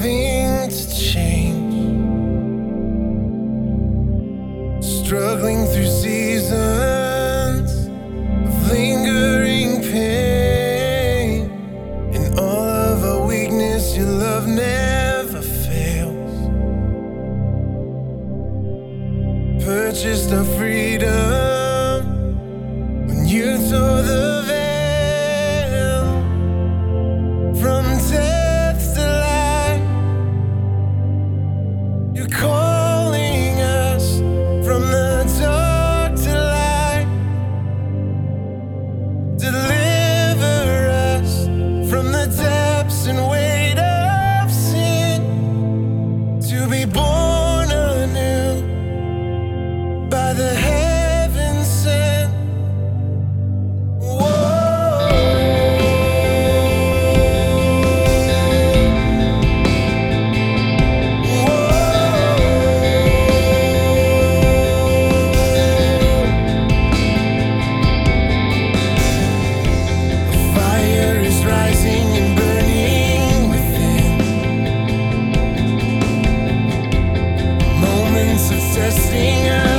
something to change. singers.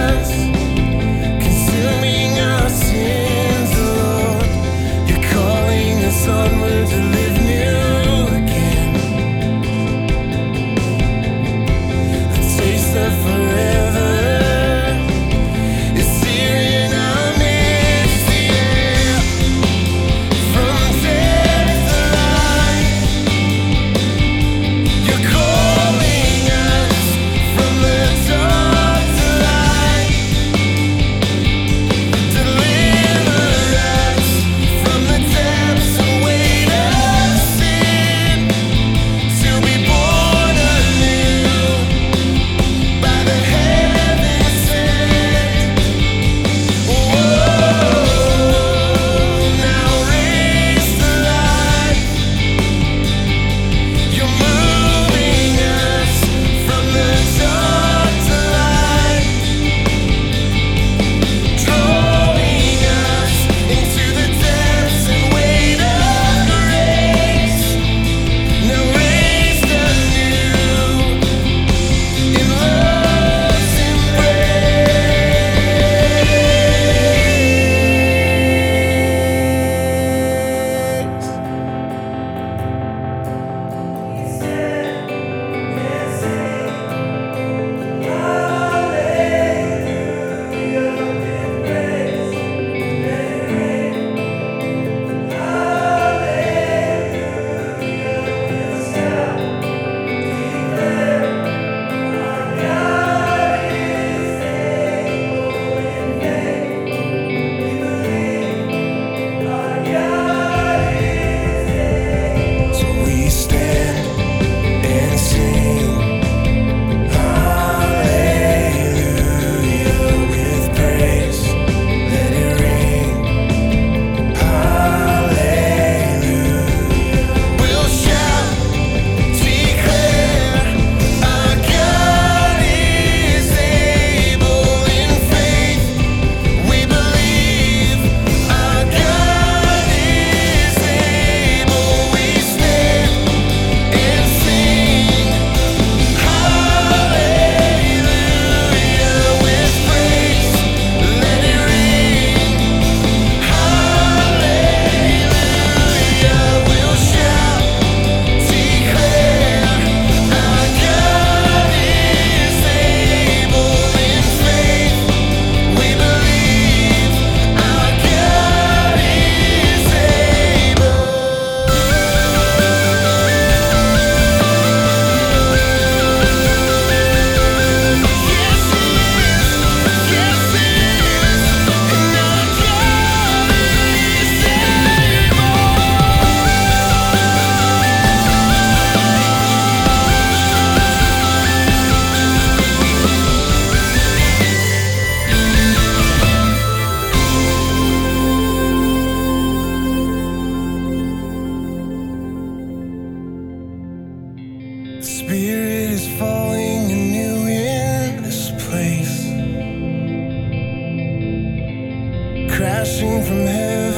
crashing from heaven.